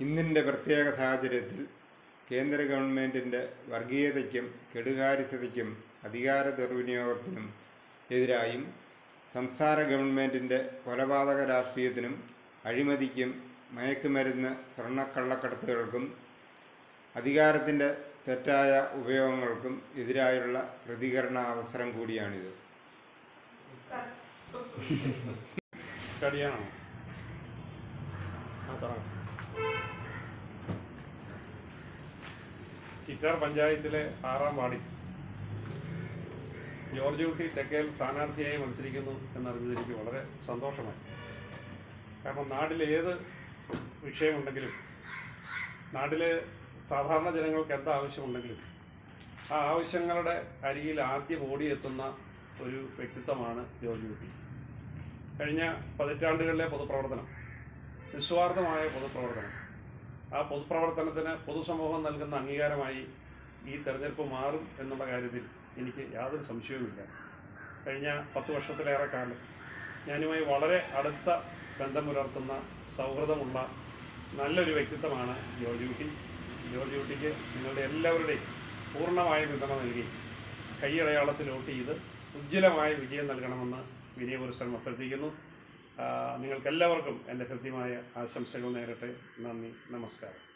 ഇന്നിന്റെ പ്രത്യേക സാഹചര്യത്തിൽ കേന്ദ്ര ഗവൺമെന്റിന്റെ വർഗീയതയ്ക്കും കെടുകാര്യതയ്ക്കും അധികാര ദുർവിനിയോഗത്തിനും എതിരായും സംസ്ഥാന ഗവൺമെന്റിന്റെ കൊലപാതക രാഷ്ട്രീയത്തിനും അഴിമതിക്കും മയക്കുമരുന്ന് സ്വർണക്കള്ളക്കടത്തുകൾക്കും അധികാരത്തിന്റെ തെറ്റായ ഉപയോഗങ്ങൾക്കും എതിരായുള്ള പ്രതികരണ അവസരം കൂടിയാണിത്. കടിയാണോ? ചിറ്റാർ പഞ്ചായത്തിലെ ആറാം വാർഡിൽ ജോർജ് കുട്ടി തെക്കേൽ സ്ഥാനാർത്ഥിയായി മത്സരിക്കുന്നു എന്നറിഞ്ഞത് എനിക്ക് വളരെ സന്തോഷമായി. കാരണം നാട്ടിലേത് വിഷയമുണ്ടെങ്കിലും നാട്ടിലെ സാധാരണ ജനങ്ങൾക്ക് എന്ത് ആവശ്യമുണ്ടെങ്കിലും ആ ആവശ്യങ്ങളുടെ അരിയിൽ ആദ്യം ഓടിയെത്തുന്ന ഒരു വ്യക്തിത്വമാണ് ജോർജ് കുട്ടി. കഴിഞ്ഞ പതിറ്റാണ്ടുകളിലെ പൊതുപ്രവർത്തനം. നിസ്വാർത്ഥമായ പൊതുപ്രവർത്തനം. ആ പൊതുപ്രവർത്തനത്തിന് പൊതുസമൂഹം നൽകുന്ന അംഗീകാരമായി ഈ തെരഞ്ഞെടുപ്പ് മാറും എന്നുള്ള കാര്യത്തിൽ എനിക്ക് യാതൊരു സംശയവുമില്ല. കഴിഞ്ഞ പത്ത് വർഷത്തിലേറെ കാലം ഞാനുമായി വളരെ അടുത്ത ബന്ധം പുലർത്തുന്ന സൗഹൃദമുള്ള നല്ലൊരു വ്യക്തിത്വമാണ് ജോർജ് കുട്ടി. ജോർജ് കുട്ടിക്ക് നിങ്ങളുടെ എല്ലാവരുടെയും പൂർണമായ പിന്തുണ നൽകി കൈയടയാളത്തിൽ ചെയ്ത് ഉജ്ജ്വലമായ വിജയം നൽകണമെന്ന് വിനയപുരസ്സരം അഭ്യർത്ഥിക്കുന്നു. നിങ്ങൾക്കെല്ലാവർക്കും എന്റെ ഹൃദ്യമായ ആശംസകൾ നേരട്ടെ. നന്ദി. നമസ്കാരം.